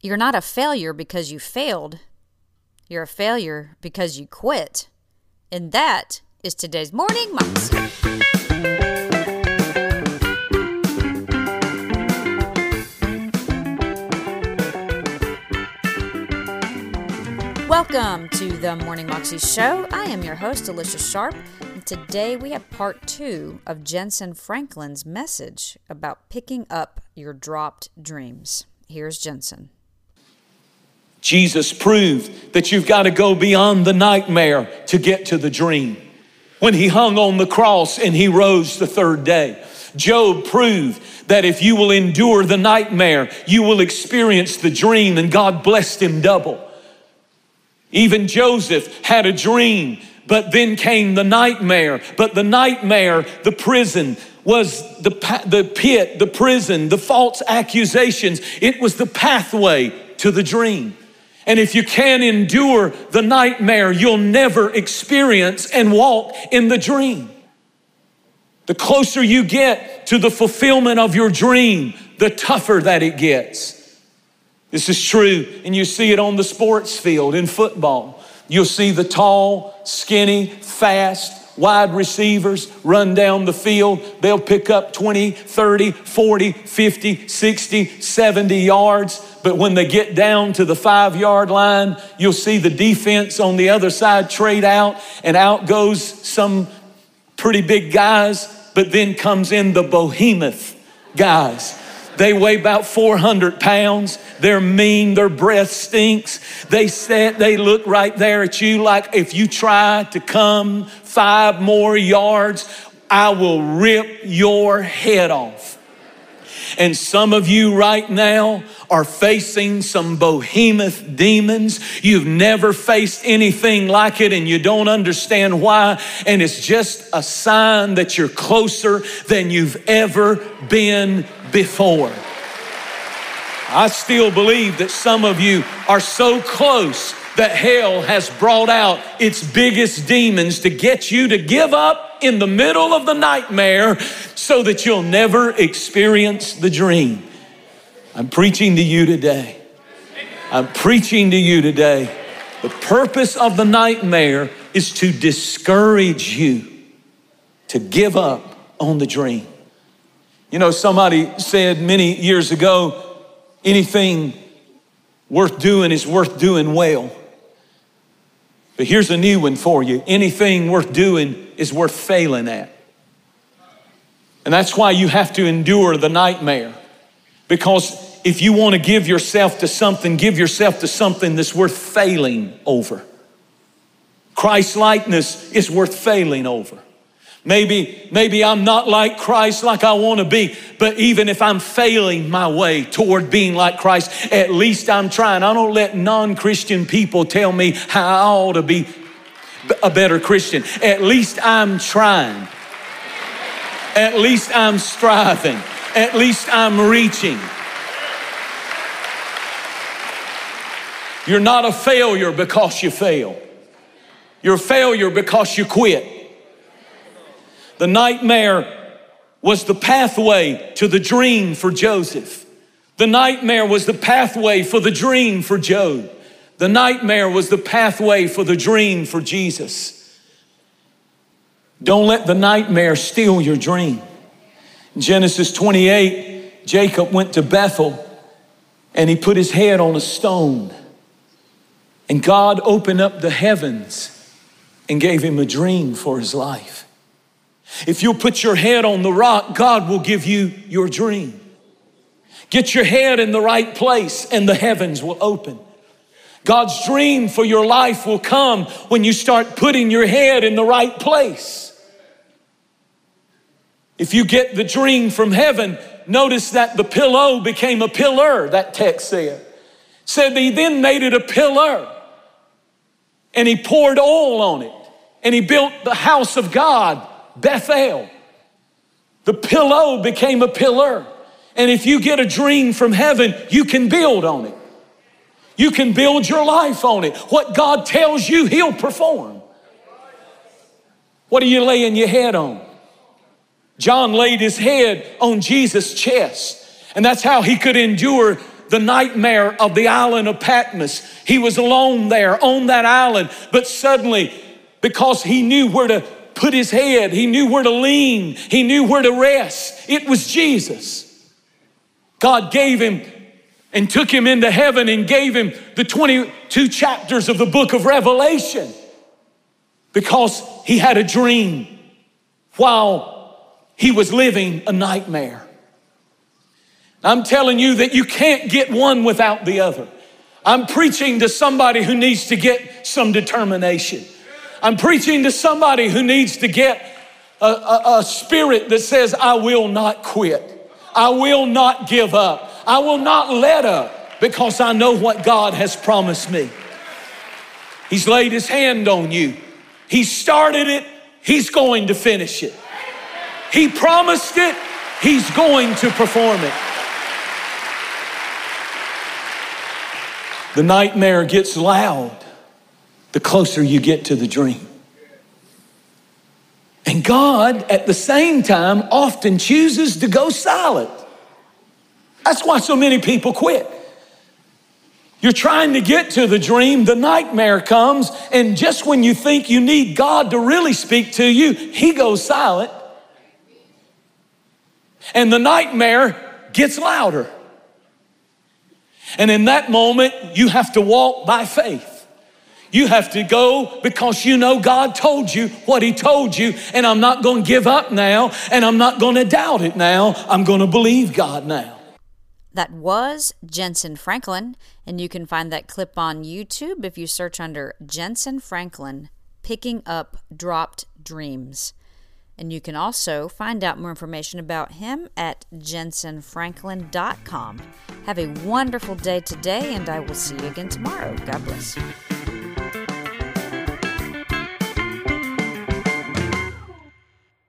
You're not a failure because you failed. You're a failure because you quit. And that is today's Morning Moxie. Welcome to the Morning Moxie Show. I am your host, Alicia Sharp. And today we have part two of Jentezen Franklin's message about picking up your dropped dreams. Here's Jentezen. Jesus proved that you've got to go beyond the nightmare to get to the dream. When he hung on the cross and he rose the third day, Job proved that if you will endure the nightmare, you will experience the dream, and God blessed him double. Even Joseph had a dream, but then came the nightmare. But the nightmare, the prison, was the, the pit, the prison, the false accusations. It was the pathway to the dream. And if you can't endure the nightmare, you'll never experience and walk in the dream. The closer you get to the fulfillment of your dream, the tougher that it gets. This is true, and you see it on the sports field in football. You'll see the tall, skinny, fast, wide receivers run down the field. They'll pick up 20, 30, 40, 50, 60, 70 yards. But when they get down to the five yard line, you'll see the defense on the other side trade out, and out goes some pretty big guys, but then comes in the behemoth guys. They weigh about 400 pounds. They're mean. Their breath stinks. They sit, they look right there at you like if you try to come five more yards, I will rip your head off. And some of you right now are facing some behemoth demons. You've never faced anything like it and you don't understand why. And it's just a sign that you're closer than you've ever been before. I still believe that some of you are so close that hell has brought out its biggest demons to get you to give up in the middle of the nightmare so that you'll never experience the dream. I'm preaching to you today. I'm preaching to you today. The purpose of the nightmare is to discourage you to give up on the dream. You know, somebody said many years ago anything worth doing is worth doing well. But here's a new one for you anything worth doing is worth failing at. And that's why you have to endure the nightmare. Because if you want to give yourself to something, give yourself to something that's worth failing over. Christ likeness is worth failing over. Maybe, maybe I'm not like Christ like I want to be, but even if I'm failing my way toward being like Christ, at least I'm trying. I don't let non Christian people tell me how I ought to be a better Christian. At least I'm trying. At least I'm striving. At least I'm reaching. You're not a failure because you fail. You're a failure because you quit. The nightmare was the pathway to the dream for Joseph. The nightmare was the pathway for the dream for Job. The nightmare was the pathway for the dream for Jesus. Don't let the nightmare steal your dream. Genesis 28, Jacob went to Bethel and he put his head on a stone. And God opened up the heavens and gave him a dream for his life. If you'll put your head on the rock, God will give you your dream. Get your head in the right place and the heavens will open. God's dream for your life will come when you start putting your head in the right place. If you get the dream from heaven, notice that the pillow became a pillar, that text said. Said he then made it a pillar and he poured oil on it and he built the house of God Bethel. The pillow became a pillar. And if you get a dream from heaven, you can build on it. You can build your life on it. What God tells you, He'll perform. What are you laying your head on? John laid his head on Jesus' chest, and that's how he could endure the nightmare of the island of Patmos. He was alone there on that island, but suddenly, because he knew where to put his head, he knew where to lean, he knew where to rest, it was Jesus. God gave him and took him into heaven and gave him the 22 chapters of the book of Revelation because he had a dream while he was living a nightmare. I'm telling you that you can't get one without the other. I'm preaching to somebody who needs to get some determination. I'm preaching to somebody who needs to get a, a, a spirit that says, I will not quit. I will not give up. I will not let up because I know what God has promised me. He's laid his hand on you. He started it. He's going to finish it. He promised it. He's going to perform it. The nightmare gets loud the closer you get to the dream. And God, at the same time, often chooses to go silent. That's why so many people quit. You're trying to get to the dream, the nightmare comes, and just when you think you need God to really speak to you, He goes silent. And the nightmare gets louder. And in that moment, you have to walk by faith. You have to go because you know God told you what He told you, and I'm not going to give up now, and I'm not going to doubt it now. I'm going to believe God now. That was Jentezen Franklin, and you can find that clip on YouTube if you search under Jentezen Franklin Picking Up Dropped Dreams. And you can also find out more information about him at jentezenfranklin.com. Have a wonderful day today, and I will see you again tomorrow. God bless.